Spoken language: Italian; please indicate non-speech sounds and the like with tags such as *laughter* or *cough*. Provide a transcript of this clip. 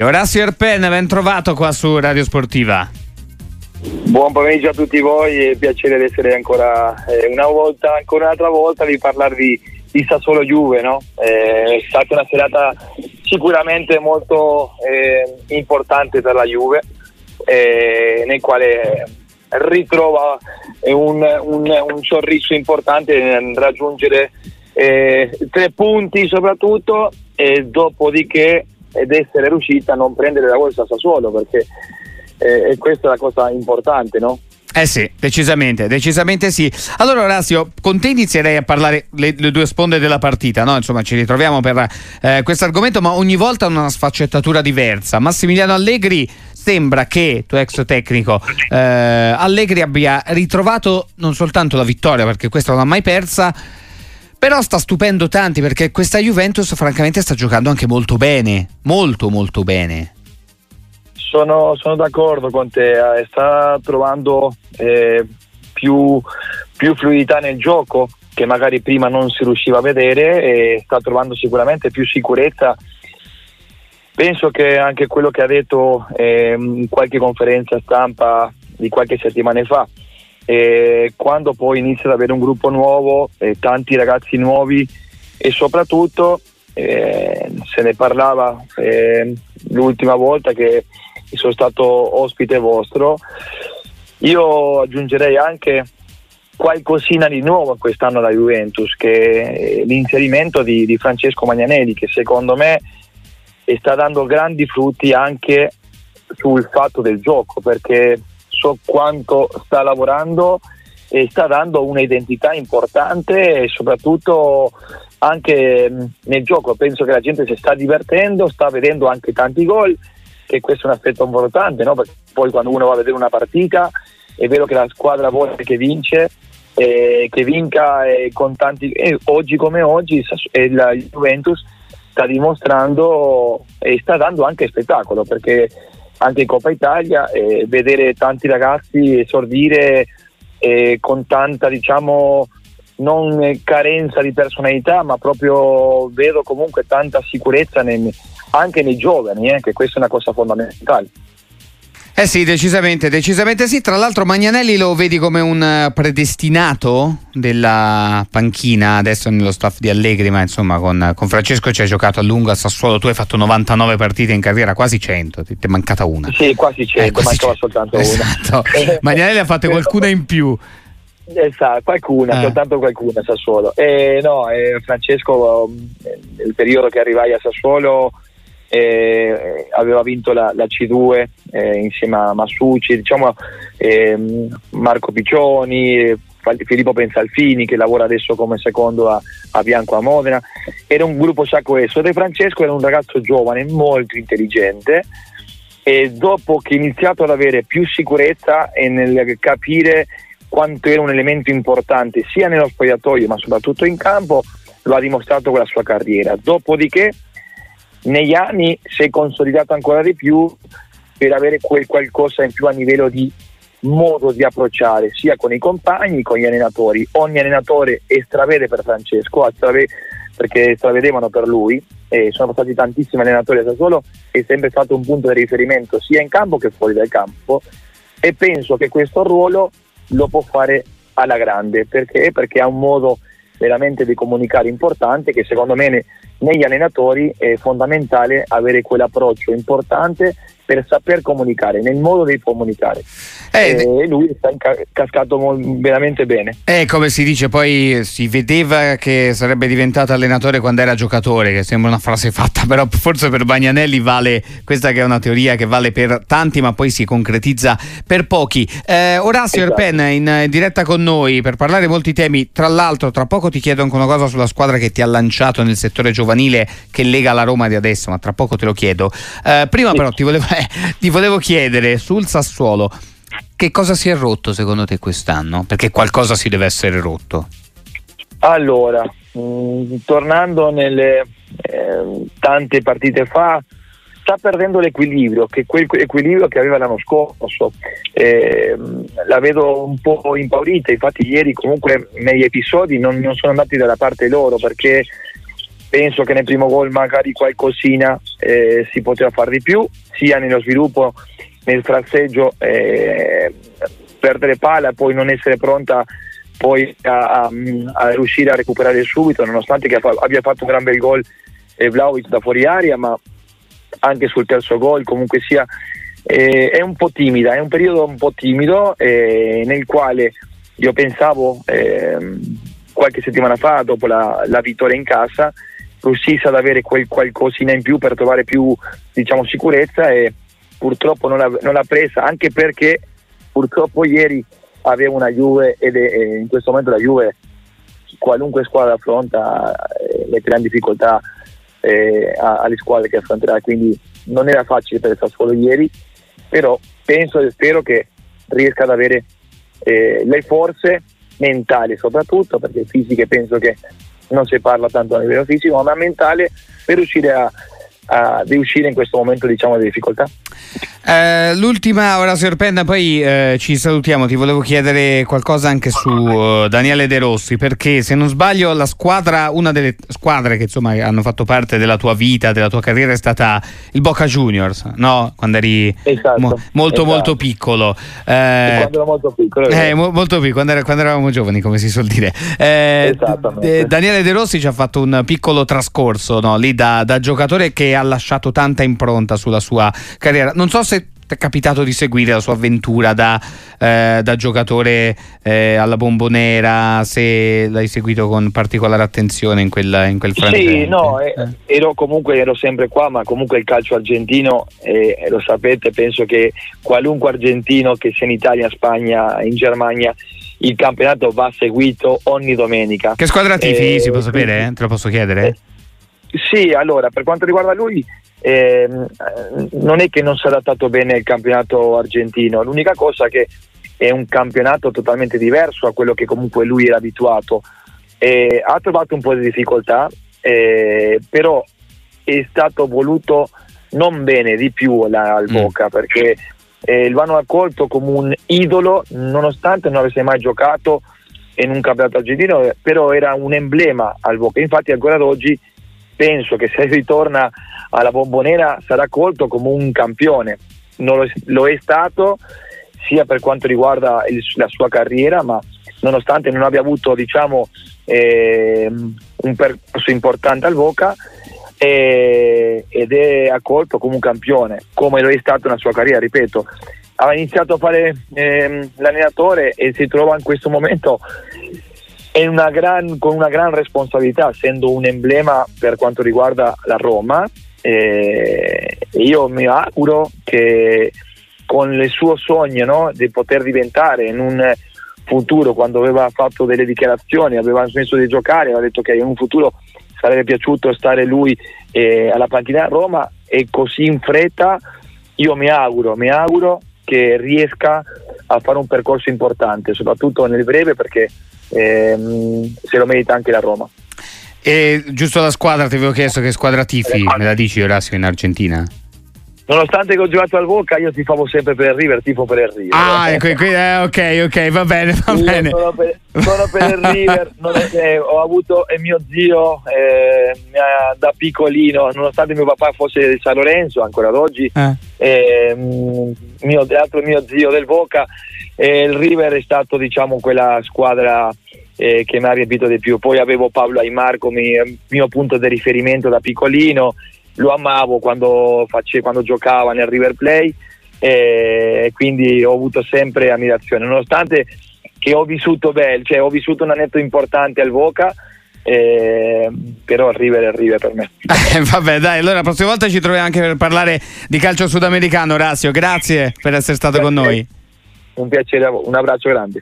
Orazio Erpen, ben trovato qua su Radio Sportiva. Buon pomeriggio a tutti voi, è piacere di essere ancora eh, una volta, ancora un'altra volta di parlarvi di Sassuolo Juve, no? eh, è stata una serata sicuramente molto eh, importante per la Juve, eh, nel quale ritrova un, un, un sorriso importante nel raggiungere eh, tre punti soprattutto e dopodiché ed essere riuscita a non prendere la borsa a Sassuolo perché eh, questa è la cosa importante, no? Eh sì, decisamente, decisamente sì. Allora Orazio, con te inizierei a parlare le, le due sponde della partita, no? Insomma, ci ritroviamo per eh, questo argomento, ma ogni volta una sfaccettatura diversa. Massimiliano Allegri sembra che, tuo ex tecnico, eh, Allegri abbia ritrovato non soltanto la vittoria, perché questa non l'ha mai persa, però sta stupendo tanti perché questa Juventus francamente sta giocando anche molto bene, molto molto bene. Sono, sono d'accordo con te, eh, sta trovando eh, più, più fluidità nel gioco che magari prima non si riusciva a vedere e sta trovando sicuramente più sicurezza. Penso che anche quello che ha detto eh, in qualche conferenza stampa di qualche settimana fa, e quando poi inizia ad avere un gruppo nuovo, tanti ragazzi nuovi e soprattutto eh, se ne parlava eh, l'ultima volta che sono stato ospite vostro, io aggiungerei anche qualcosina di nuovo quest'anno alla Juventus, che è l'inserimento di, di Francesco Magnanelli, che secondo me sta dando grandi frutti anche sul fatto del gioco, perché so quanto sta lavorando e sta dando un'identità importante e soprattutto anche nel gioco penso che la gente si sta divertendo, sta vedendo anche tanti gol e questo è un aspetto importante no? perché poi quando uno va a vedere una partita è vero che la squadra vuole che vince eh, che vinca eh, con tanti eh, oggi come oggi eh, la Juventus sta dimostrando e sta dando anche spettacolo perché anche in Coppa Italia e vedere tanti ragazzi esordire eh, con tanta diciamo non carenza di personalità ma proprio vedo comunque tanta sicurezza nei, anche nei giovani eh, che questa è una cosa fondamentale eh sì, decisamente, decisamente sì. Tra l'altro Magnanelli lo vedi come un eh, predestinato della panchina, adesso nello staff di Allegri, ma insomma con, con Francesco ci hai giocato a lungo a Sassuolo, tu hai fatto 99 partite in carriera, quasi 100, ti è mancata una. Sì, quasi 100, eh, quasi mancava 100. soltanto esatto. una. *laughs* Magnanelli ha fatto qualcuna in più. Esatto, qualcuna, eh. soltanto qualcuna a Sassuolo. Eh, no, eh, Francesco, nel periodo che arrivai a Sassuolo eh, aveva vinto la, la C2 eh, insieme a Massucci, diciamo, ehm, Marco Piccioni, Filippo Pensalfini che lavora adesso come secondo a, a Bianco a Modena. Era un gruppo già coeso. De Francesco era un ragazzo giovane, molto intelligente e dopo che ha iniziato ad avere più sicurezza e nel capire quanto era un elemento importante sia nello spogliatoio ma soprattutto in campo, lo ha dimostrato con la sua carriera. Dopodiché negli anni si è consolidato ancora di più per avere quel qualcosa in più a livello di modo di approcciare sia con i compagni, con gli allenatori. Ogni allenatore estravede per Francesco, estrave, perché stravedevano per lui, e sono stati tantissimi allenatori a Sassuolo, è sempre stato un punto di riferimento sia in campo che fuori dal campo e penso che questo ruolo lo può fare alla grande, perché? Perché ha un modo veramente di comunicare importante che secondo me negli allenatori è fondamentale avere quell'approccio importante per saper comunicare, nel modo di comunicare. Eh, e lui sta cascato veramente bene. Eh, come si dice, poi si vedeva che sarebbe diventato allenatore quando era giocatore, che sembra una frase fatta, però forse per Bagnanelli vale, questa che è una teoria che vale per tanti, ma poi si concretizza per pochi. Eh, Orazio esatto. Erpen in, in diretta con noi per parlare di molti temi, tra l'altro tra poco ti chiedo anche una cosa sulla squadra che ti ha lanciato nel settore giovanile che lega la Roma di adesso, ma tra poco te lo chiedo. Eh, prima però ti volevo *laughs* ti volevo chiedere sul Sassuolo che cosa si è rotto secondo te quest'anno? Perché qualcosa si deve essere rotto. Allora, mh, mm, tornando nelle eh, tante partite fa, sta perdendo l'equilibrio, che quel equilibrio che aveva l'anno scorso. Eh, la vedo un po' impaurita, infatti ieri comunque negli episodi non, non sono andati dalla parte loro perché penso che nel primo gol magari qualcosina eh, si poteva fare di più, sia nello sviluppo, nel frasseggio, eh, perdere palla e poi non essere pronta poi a, a, a, riuscire a recuperare subito, nonostante che abbia fatto un gran bel gol eh, Vlaovic da fuori aria, ma anche sul terzo gol comunque sia eh, è un po' timida, è un periodo un po' timido eh, nel quale io pensavo ehm, qualche settimana fa, dopo la, la vittoria in casa, riuscisse ad avere quel qualcosina in più per trovare più diciamo, sicurezza e purtroppo non l'ha, non l'ha, presa, anche perché purtroppo ieri aveva una Juve ed è, in questo momento la Juve qualunque squadra affronta eh, metterà in difficoltà eh, alle squadre che affronterà, quindi non era facile per il Sassuolo ieri, però penso e spero che riesca ad avere eh, le forze mentali soprattutto, perché fisiche penso che non si parla tanto a livello fisico, ma mentale per riuscire a, a, di uscire in questo momento diciamo, di difficoltà. Eh, l'ultima ora Serpenda, poi eh, ci salutiamo. Ti volevo chiedere qualcosa anche su uh, Daniele De Rossi, perché se non sbaglio, la squadra, una delle squadre che insomma hanno fatto parte della tua vita, della tua carriera, è stata il Boca Juniors, no? Quando eri esatto, mo- molto, esatto. molto piccolo. Eh, quando ero molto piccolo, eh, mo- molto piccolo, quando, era, quando, eravamo giovani, come si suol dire. Eh, D- Daniele De Rossi ci ha fatto un piccolo trascorso no? lì da, da giocatore che ha lasciato tanta impronta sulla sua carriera. Non so se ti è capitato di seguire la sua avventura da, eh, da giocatore eh, alla bombonera, se l'hai seguito con particolare attenzione in quel, in quel frangente? Sì, no, eh, eh. ero comunque ero sempre qua, ma comunque il calcio argentino, eh, lo sapete, penso che qualunque argentino che sia in Italia, Spagna, in Germania, il campionato va seguito ogni domenica. Che squadra tifi, eh, si può sapere? Te lo posso chiedere? Sì, allora, per quanto riguarda lui, eh, non è che non si è adattato bene al campionato argentino, l'unica cosa è che è un campionato totalmente diverso a quello che comunque lui era abituato. Eh, ha trovato un po' di difficoltà, eh, però è stato voluto non bene di più la, al mm. Boca mm. perché eh, lo hanno accolto come un idolo nonostante non avesse mai giocato in un campionato argentino, però era un emblema al Boca. Infatti ancora ad oggi penso che se ritorna alla bombonera sarà colto come un campione. Lo, lo, è stato sia per quanto riguarda il, la sua carriera, ma nonostante non abbia avuto diciamo, eh, un percorso importante al Boca eh, ed è accolto come un campione, come lo è stato nella sua carriera, ripeto. Ha iniziato a fare eh, l'allenatore e si trova in questo momento una gran, con una gran responsabilità, essendo un emblema per quanto riguarda la Roma. Eh, io mi auguro che con il suo sogno no, di poter diventare in un futuro, quando aveva fatto delle dichiarazioni, aveva smesso di giocare, aveva detto che in un futuro sarebbe piaciuto stare lui eh, alla panchina a Roma e così in fretta io mi auguro, mi auguro che riesca a fare un percorso importante, soprattutto nel breve perché ehm, se lo merita anche la Roma. E giusto la squadra, ti avevo chiesto che squadra tifi, me la dici Orazio in Argentina? Nonostante che ho giocato al Boca, io ti favo sempre per il River, tifo per il River. Ah, ecco, eh, ok, ok, va bene, va io bene. Sono per, sono per il River, *laughs* è, eh, ho avuto eh, mio zio eh, da piccolino, nonostante mio papà fosse di San Lorenzo, ancora ad oggi, eh. Ehm, mio, l'altro mio zio del Boca, il River è stato diciamo quella squadra eh, che mi ha riempito di più. Poi avevo Paolo Aymar come mio punto di riferimento da piccolino lo amavo quando, face, quando giocava nel River Play e quindi ho avuto sempre ammirazione, nonostante che ho vissuto bene, cioè ho vissuto un annetto importante al Voca. Eh, però il River è il River per me. *laughs* Eh, vabbè, dai, allora la prossima volta ci troviamo anche per parlare di calcio sudamericano. Orazio, grazie per essere stato grazie. con noi. Un piacere, un abbraccio grande.